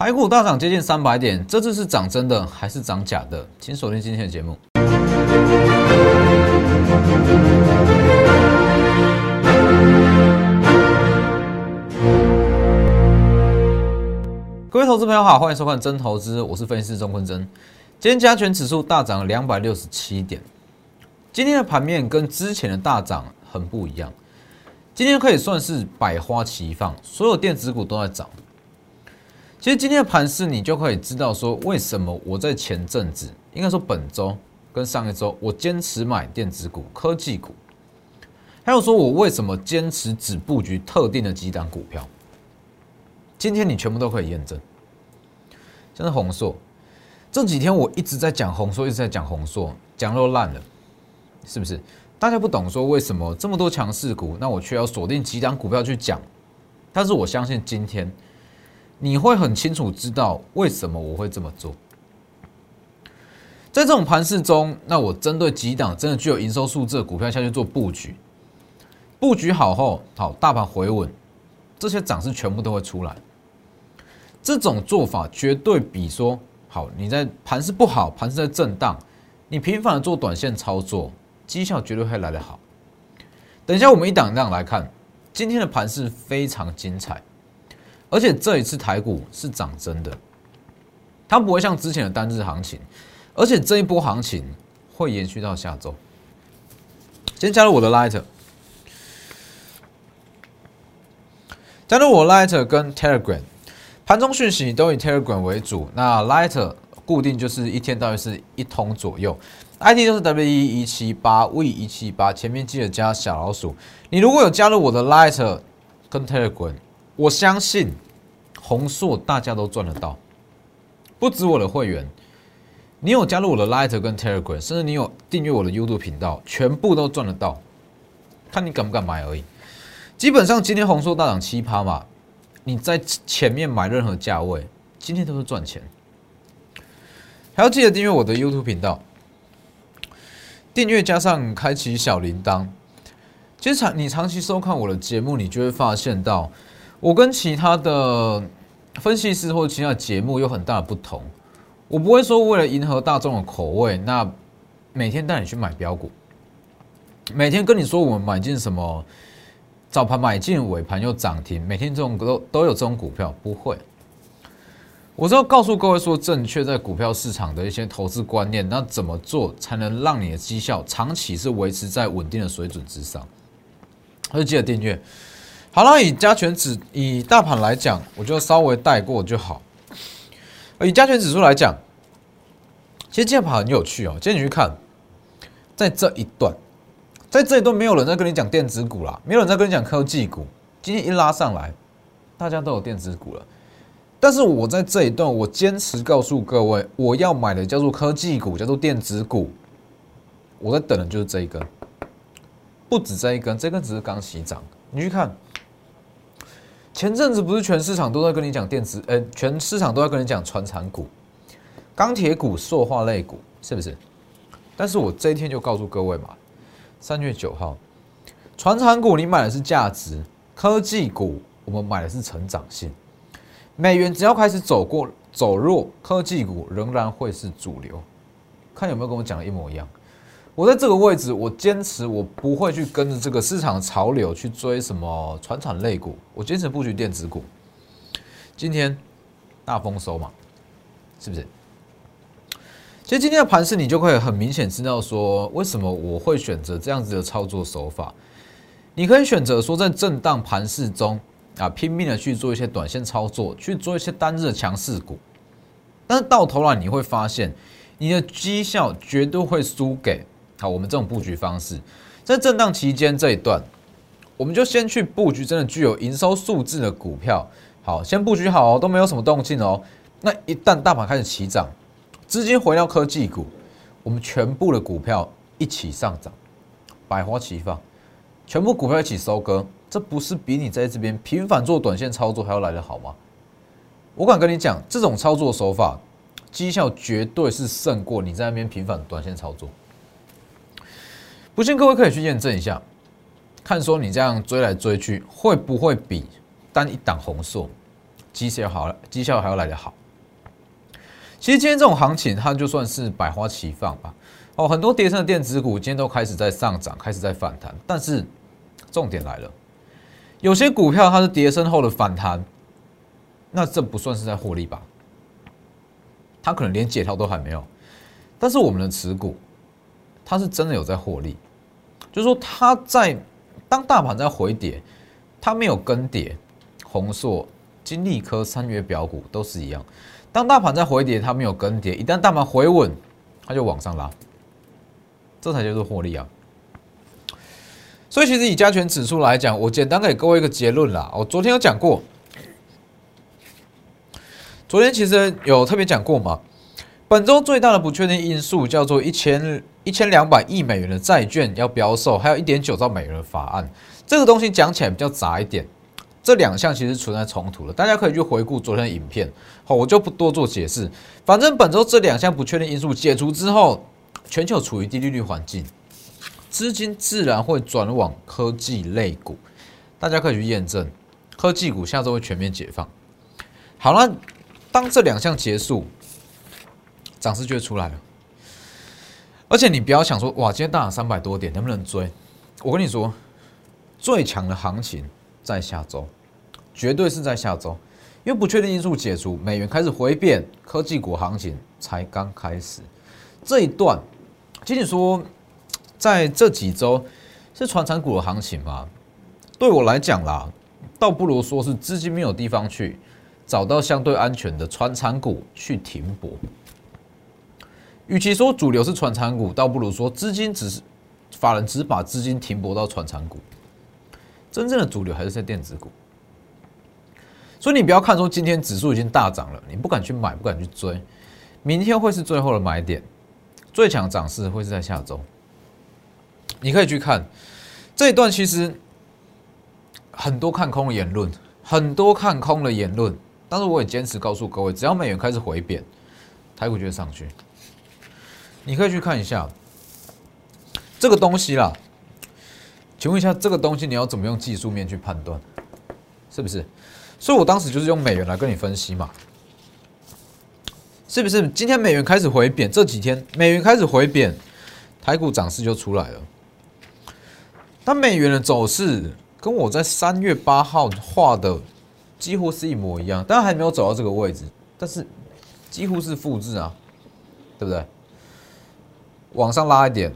台股大涨接近三百点，这次是涨真的还是涨假的？请锁定今天的节目。各位投资朋友好，欢迎收看真投资，我是分析师钟坤真。今天加权指数大涨两百六十七点，今天的盘面跟之前的大涨很不一样。今天可以算是百花齐放，所有电子股都在涨。其实今天的盘势，你就可以知道说，为什么我在前阵子，应该说本周跟上一周，我坚持买电子股、科技股，还有说我为什么坚持只布局特定的几档股票。今天你全部都可以验证。像是红硕，这几天我一直在讲红硕，一直在讲红硕，讲都烂了，是不是？大家不懂说为什么这么多强势股，那我却要锁定几档股票去讲。但是我相信今天。你会很清楚知道为什么我会这么做。在这种盘势中，那我针对几档真的具有营收数字的股票下去做布局，布局好后，好大盘回稳，这些涨势全部都会出来。这种做法绝对比说好你在盘势不好，盘势在震荡，你频繁的做短线操作，绩效绝对会来得好。等一下我们一档一档来看，今天的盘势非常精彩。而且这一次台股是涨真的，它不会像之前的单日行情，而且这一波行情会延续到下周。先加入我的 Light，加入我 Light 跟 Telegram，盘中讯息都以 Telegram 为主，那 Light 固定就是一天大约是一通左右，ID 就是 W 一一七八 V 一七八，前面记得加小老鼠。你如果有加入我的 Light 跟 Telegram。我相信红硕大家都赚得到，不止我的会员，你有加入我的 Light 跟 Telegram，甚至你有订阅我的 YouTube 频道，全部都赚得到，看你敢不敢买而已。基本上今天红硕大涨七趴嘛，你在前面买任何价位，今天都是赚钱。还要记得订阅我的 YouTube 频道，订阅加上开启小铃铛。其实长你长期收看我的节目，你就会发现到。我跟其他的分析师或者其他节目有很大的不同，我不会说为了迎合大众的口味，那每天带你去买标股，每天跟你说我们买进什么早盘买进尾盘又涨停，每天这种都都有这种股票，不会。我是要告诉各位说正确在股票市场的一些投资观念，那怎么做才能让你的绩效长期是维持在稳定的水准之上？就记得订阅。好了，以加权指以大盘来讲，我就稍微带过就好。以加权指数来讲，其实今天盘很有趣哦。今天你去看，在这一段，在这一段没有人在跟你讲电子股啦，没有人在跟你讲科技股。今天一拉上来，大家都有电子股了。但是我在这一段，我坚持告诉各位，我要买的叫做科技股，叫做电子股。我在等的就是这一根，不止这一根，这根只是刚起涨。你去看。前阵子不是全市场都在跟你讲电子，呃，全市场都在跟你讲传产股、钢铁股、塑化类股，是不是？但是我这一天就告诉各位嘛，三月九号，传产股你买的是价值，科技股我们买的是成长性。美元只要开始走过走弱，科技股仍然会是主流。看有没有跟我讲的一模一样？我在这个位置，我坚持我不会去跟着这个市场潮流去追什么传产类股，我坚持布局电子股。今天大丰收嘛，是不是？其实今天的盘势，你就可以很明显知道说，为什么我会选择这样子的操作手法。你可以选择说，在震荡盘势中啊，拼命的去做一些短线操作，去做一些单日的强势股，但是到头来你会发现，你的绩效绝对会输给。好，我们这种布局方式，在震荡期间这一段，我们就先去布局真的具有营收数字的股票。好，先布局好哦，都没有什么动静哦。那一旦大盘开始起涨，资金回到科技股，我们全部的股票一起上涨，百花齐放，全部股票一起收割，这不是比你在这边频繁做短线操作还要来得好吗？我敢跟你讲，这种操作手法绩效绝对是胜过你在那边频繁短线操作。不信各位可以去验证一下，看说你这样追来追去，会不会比单一档红硕绩效好，绩效还要来得好。其实今天这种行情，它就算是百花齐放吧。哦，很多跌升的电子股今天都开始在上涨，开始在反弹。但是重点来了，有些股票它是跌升后的反弹，那这不算是在获利吧？它可能连解套都还没有。但是我们的持股，它是真的有在获利，就是说它在当大盘在回跌，它没有跟跌，红硕、金利科三月表股都是一样。当大盘在回跌，它没有跟跌；一旦大盘回稳，它就往上拉，这才叫做获利啊！所以，其实以加权指数来讲，我简单给各位一个结论啦。我昨天有讲过，昨天其实有特别讲过嘛。本周最大的不确定因素叫做一千一千两百亿美元的债券要标售，还有一点九兆美元的法案。这个东西讲起来比较杂一点。这两项其实存在冲突了，大家可以去回顾昨天的影片，好，我就不多做解释。反正本周这两项不确定因素解除之后，全球处于低利率环境，资金自然会转往科技类股，大家可以去验证，科技股下周会全面解放。好了，当这两项结束，涨势就会出来了。而且你不要想说，哇，今天大涨三百多点，能不能追？我跟你说，最强的行情。在下周，绝对是在下周，因为不确定因素解除，美元开始回贬，科技股行情才刚开始。这一段，仅仅说，在这几周是传产股的行情吗？对我来讲啦，倒不如说是资金没有地方去，找到相对安全的传产股去停泊。与其说主流是传产股，倒不如说资金只是法人只把资金停泊到传产股。真正的主流还是在电子股，所以你不要看说今天指数已经大涨了，你不敢去买，不敢去追，明天会是最后的买点，最强涨势会是在下周。你可以去看这一段，其实很多看空的言论，很多看空的言论，但是我也坚持告诉各位，只要美元开始回贬，台股就会上去。你可以去看一下这个东西啦。请问一下，这个东西你要怎么用技术面去判断？是不是？所以我当时就是用美元来跟你分析嘛，是不是？今天美元开始回贬，这几天美元开始回贬，台股涨势就出来了。但美元的走势跟我在三月八号画的几乎是一模一样，但还没有走到这个位置，但是几乎是复制啊，对不对？往上拉一点。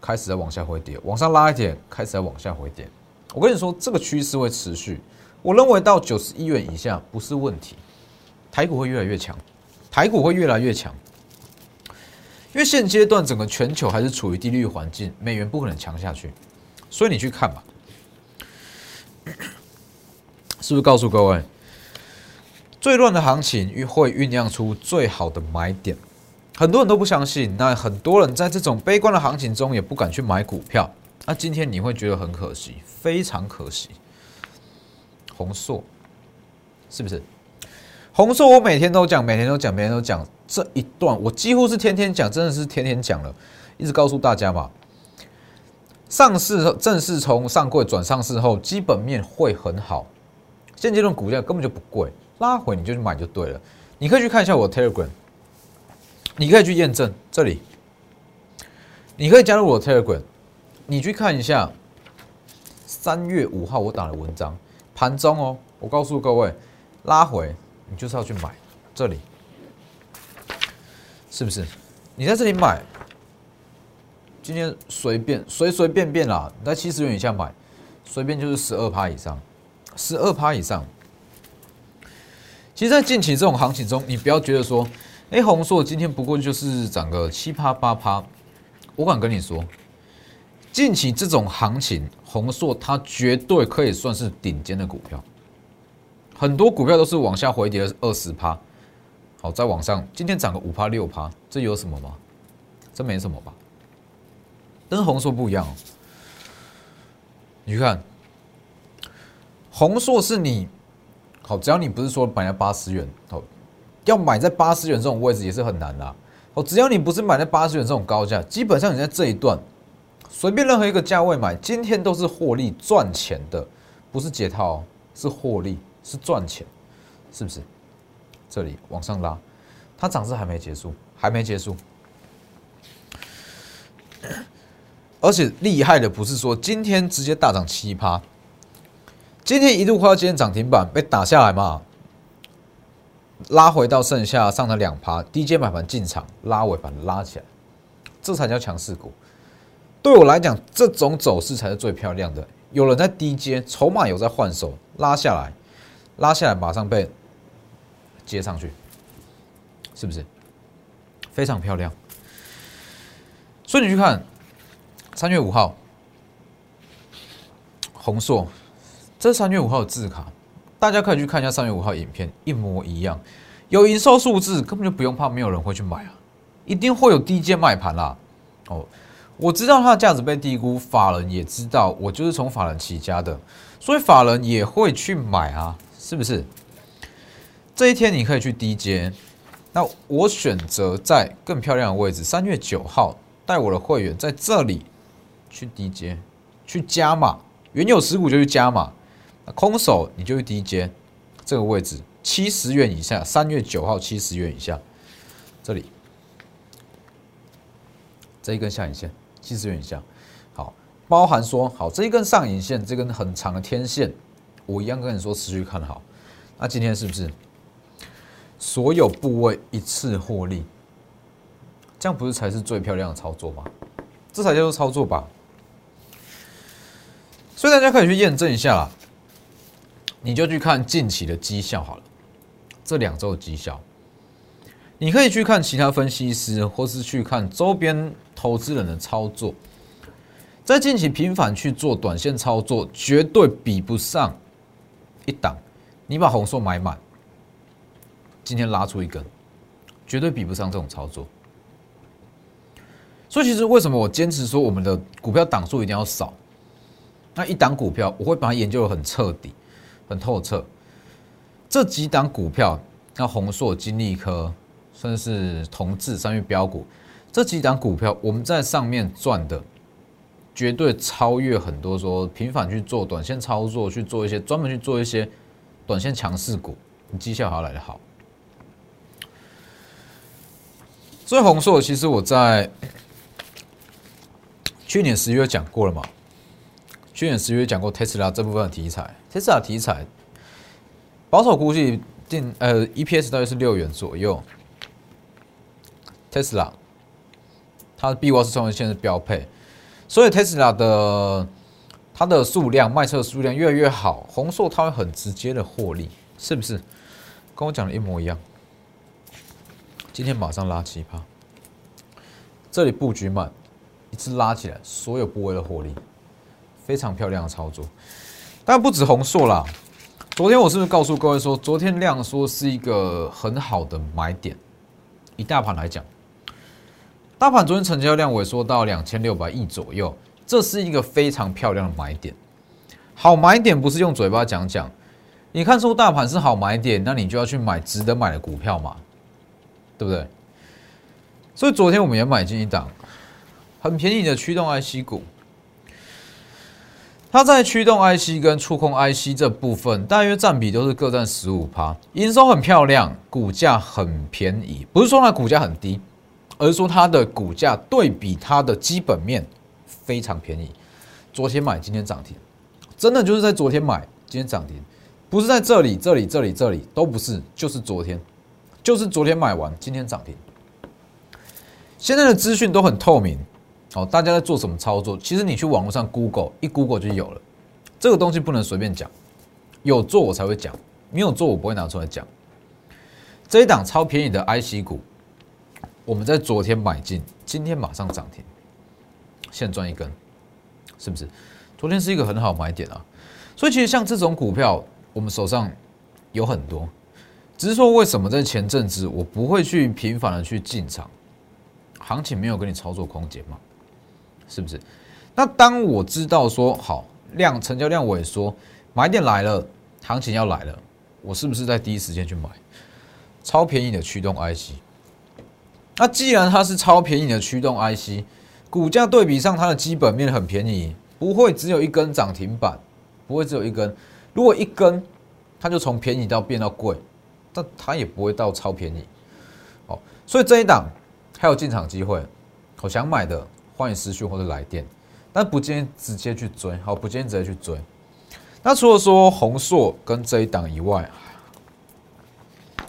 开始在往下回跌，往上拉一点，开始在往下回跌。我跟你说，这个趋势会持续。我认为到九十一元以下不是问题，台股会越来越强，台股会越来越强。因为现阶段整个全球还是处于低利率环境，美元不可能强下去，所以你去看吧，是不是告诉各位，最乱的行情会酝酿出最好的买点？很多人都不相信，那很多人在这种悲观的行情中也不敢去买股票。那今天你会觉得很可惜，非常可惜。红硕是不是？红硕我每天都讲，每天都讲，每天都讲这一段，我几乎是天天讲，真的是天天讲了，一直告诉大家嘛。上市正式从上柜转上市后，基本面会很好。现阶段股价根本就不贵，拉回你就去买就对了。你可以去看一下我的 Telegram。你可以去验证这里，你可以加入我的 Telegram，你去看一下三月五号我打的文章，盘中哦，我告诉各位，拉回你就是要去买这里，是不是？你在这里买，今天随便随随便便啦，你在七十元以下买，随便就是十二趴以上，十二趴以上。其实，在近期这种行情中，你不要觉得说。哎，红硕今天不过就是涨个七趴八趴，我敢跟你说，近期这种行情，红硕它绝对可以算是顶尖的股票。很多股票都是往下回跌二十趴，好，再往上，今天涨个五趴六趴，这有什么吗？这没什么吧？但是红硕不一样哦，你看，红硕是你好，只要你不是说买了八十元，好。要买在八十元这种位置也是很难的哦。只要你不是买在八十元这种高价，基本上你在这一段随便任何一个价位买，今天都是获利赚钱的，不是解套，哦是获利，是赚钱。是不是？这里往上拉，它涨势还没结束，还没结束。而且厉害的不是说今天直接大涨七趴，今天一度快要今天涨停板被打下来嘛，拉回到剩下上了两趴，低阶买盘进场拉尾盘拉起来，这才叫强势股。对我来讲，这种走势才是最漂亮的。有人在低阶，筹码有在换手，拉下来，拉下来马上被接上去，是不是？非常漂亮。所以你去看。三月五号，红硕，这三月五号的字卡，大家可以去看一下三月五号影片，一模一样，有营收数字，根本就不用怕，没有人会去买啊，一定会有低阶卖盘啦。哦，我知道它的价值被低估，法人也知道，我就是从法人起家的，所以法人也会去买啊，是不是？这一天你可以去低阶，那我选择在更漂亮的位置，三月九号带我的会员在这里。去低阶，去加码，原有持股就去加码，空手你就去低阶，这个位置七十元以下，三月九号七十元以下，这里这一根下影线七十元以下，好，包含说好这一根上影线，这根很长的天线，我一样跟你说持续看好，那今天是不是所有部位一次获利？这样不是才是最漂亮的操作吗？这才叫做操作吧。所以大家可以去验证一下啦，你就去看近期的绩效好了，这两周的绩效，你可以去看其他分析师，或是去看周边投资人的操作，在近期频繁去做短线操作，绝对比不上一档，你把红硕买满，今天拉出一根，绝对比不上这种操作。所以其实为什么我坚持说我们的股票档数一定要少？那一档股票，我会把它研究的很彻底、很透彻。这几档股票，像宏硕、金利科，甚至是同志、三月标股，这几档股票，我们在上面赚的，绝对超越很多说频繁去做短线操作，去做一些专门去做一些短线强势股，你绩效还要来得好。所以宏硕，其实我在去年十月讲过了嘛。去年十月讲过特斯拉这部分的题材，特斯拉题材保守估计定呃 EPS 大约是六元左右。特斯拉它的 B 沃是充电线是标配，所以特斯拉的它的数量卖车的数量越来越好，红硕它会很直接的获利，是不是？跟我讲的一模一样。今天马上拉七趴，这里布局慢，一次拉起来，所有部位的获利。非常漂亮的操作，但不止红硕啦。昨天我是不是告诉各位说，昨天量缩是一个很好的买点？以大盘来讲，大盘昨天成交量萎缩到两千六百亿左右，这是一个非常漂亮的买点。好买点不是用嘴巴讲讲，你看出大盘是好买点，那你就要去买值得买的股票嘛，对不对？所以昨天我们也买进一档很便宜的驱动 IC 股。它在驱动 IC 跟触控 IC 这部分，大约占比都是各占十五趴，营收很漂亮，股价很便宜，不是说它股价很低，而是说它的股价对比它的基本面非常便宜。昨天买，今天涨停，真的就是在昨天买，今天涨停，不是在这里、这里、这里、这里都不是，就是昨天，就是昨天买完，今天涨停。现在的资讯都很透明。好，大家在做什么操作？其实你去网络上 Google 一 Google 就有了。这个东西不能随便讲，有做我才会讲，没有做我不会拿出来讲。这一档超便宜的 IC 股，我们在昨天买进，今天马上涨停，现赚一根，是不是？昨天是一个很好买点啊。所以其实像这种股票，我们手上有很多，只是说为什么在前阵子我不会去频繁的去进场，行情没有给你操作空间嘛？是不是？那当我知道说好量成交量萎缩，买点来了，行情要来了，我是不是在第一时间去买超便宜的驱动 IC？那既然它是超便宜的驱动 IC，股价对比上它的基本面很便宜，不会只有一根涨停板，不会只有一根。如果一根，它就从便宜到变到贵，但它也不会到超便宜，哦，所以这一档还有进场机会，我想买的欢迎私讯或者来电，但不建议直接去追，好，不建议直接去追。那除了说红硕跟这一档以外，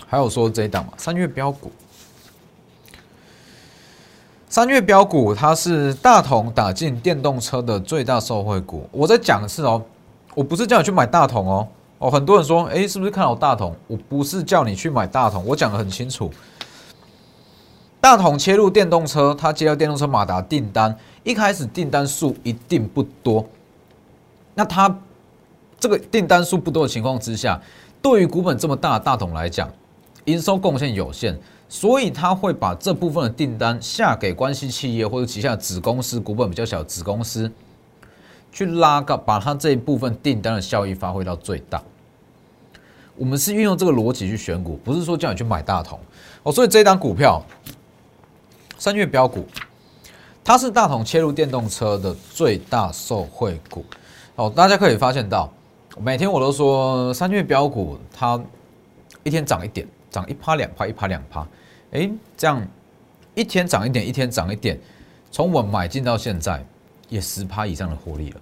还有说这一档嘛，三月标股，三月标股它是大同打进电动车的最大受惠股。我在讲的是哦，我不是叫你去买大同哦。哦，很多人说，哎，是不是看好大同？我不是叫你去买大同，我讲的很清楚。大同切入电动车，他接到电动车马达订单，一开始订单数一定不多。那他这个订单数不多的情况之下，对于股本这么大的大同来讲，营收贡献有限，所以他会把这部分的订单下给关系企业或者旗下子公司，股本比较小子公司。去拉高，把它这一部分订单的效益发挥到最大。我们是运用这个逻辑去选股，不是说叫你去买大同哦。所以这一档股票，三月标股，它是大同切入电动车的最大受惠股哦。大家可以发现到，每天我都说三月标股，它一天涨一点，涨一趴两趴，一趴两趴，哎，这样一天涨一点，一天涨一点，从我买进到现在。也十趴以上的获利了，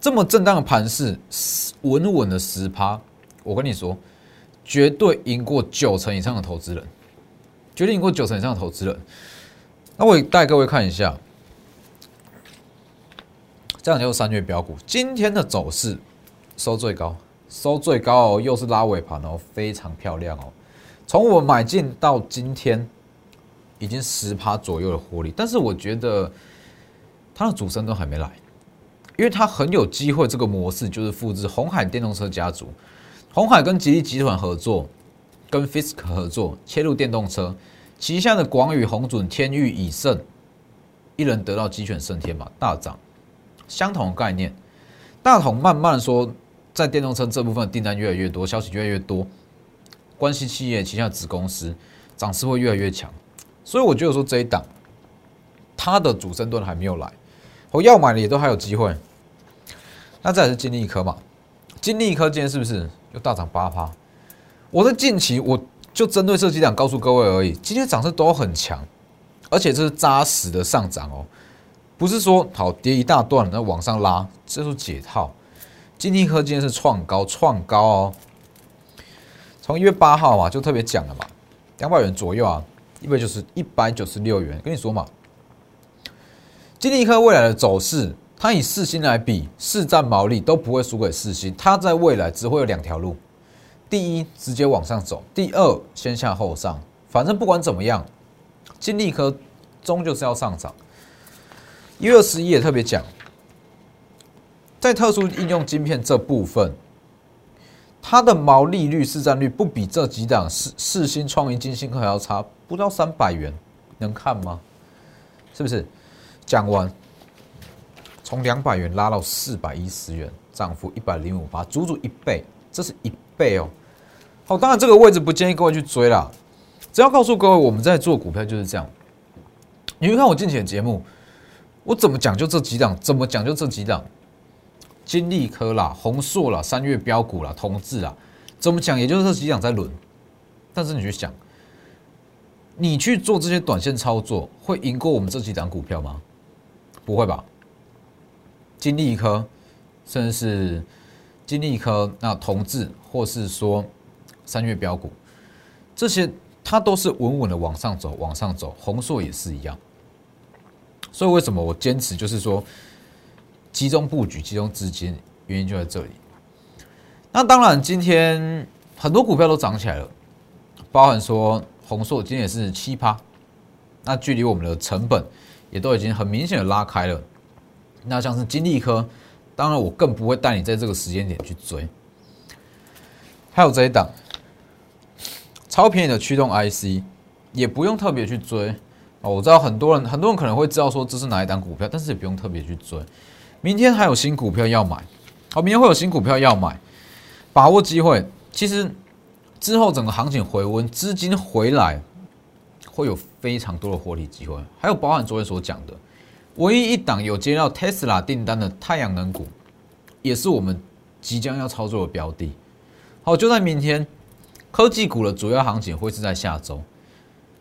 这么震荡的盘势，稳稳的十趴，我跟你说，绝对赢过九成以上的投资人，决定过九成以上的投资人。那我带各位看一下，这样就是三月标股今天的走势，收最高，收最高哦，又是拉尾盘哦，非常漂亮哦。从我买进到今天，已经十趴左右的获利，但是我觉得。它的主升都还没来，因为它很有机会。这个模式就是复制红海电动车家族，红海跟吉利集团合作，跟 Fisk 合作切入电动车，旗下的广宇、宏准、天域、以盛，一人得到鸡犬升天嘛，大涨。相同的概念，大同慢慢说，在电动车这部分订单越来越多，消息越来越多，关系企业旗下子公司涨势会越来越强。所以我觉得说这一档，它的主升段还没有来。我要买的也都还有机会，那再是金利科嘛？金利科今天是不是又大涨八趴？我在近期我就针对这几档告诉各位而已，今天涨势都很强，而且这是扎实的上涨哦，不是说好跌一大段那往上拉，这是解套。金利科今天是创高，创高哦，从一月八号嘛就特别讲了嘛，两百元左右啊，一百九十一百九十六元，跟你说嘛。金立科未来的走势，它以四星来比，市占毛利都不会输给四星。它在未来只会有两条路：第一，直接往上走；第二，先下后上。反正不管怎么样，金立科终究是要上涨。一月二十一也特别讲，在特殊应用晶片这部分，它的毛利率、市占率不比这几档四四星、创意、金星科还要差，不到三百元，能看吗？是不是？讲完，从两百元拉到四百一十元，涨幅一百零五八，足足一倍，这是一倍哦。好，当然这个位置不建议各位去追啦，只要告诉各位我们在做股票就是这样。你会看我近期的节目，我怎么讲就这几档，怎么讲就这几档，金利科啦、宏硕啦、三月标股啦、同志啦，怎么讲也就是这几档在轮。但是你去想，你去做这些短线操作，会赢过我们这几档股票吗？不会吧？金利科，甚至是金利科，那同志，或是说三月标股，这些它都是稳稳的往上走，往上走。红硕也是一样。所以为什么我坚持就是说集中布局、集中资金，原因就在这里。那当然，今天很多股票都涨起来了，包含说红硕今天也是七趴，那距离我们的成本。也都已经很明显的拉开了，那像是金利科，当然我更不会带你在这个时间点去追。还有这一档超便宜的驱动 IC，也不用特别去追啊。我知道很多人很多人可能会知道说这是哪一档股票，但是也不用特别去追。明天还有新股票要买，好，明天会有新股票要买，把握机会。其实之后整个行情回温，资金回来。会有非常多的获利机会，还有包含昨天所讲的，唯一一档有接到 Tesla 订单的太阳能股，也是我们即将要操作的标的。好，就在明天，科技股的主要行情会是在下周，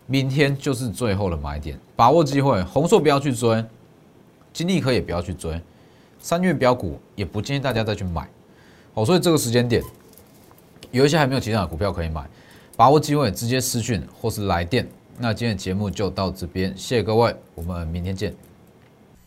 明天就是最后的买点，把握机会。红硕不要去追，金利科也不要去追，三月标股也不建议大家再去买。好，所以这个时间点，有一些还没有其他的股票可以买，把握机会，直接私讯或是来电。那今天的节目就到这边，谢谢各位，我们明天见。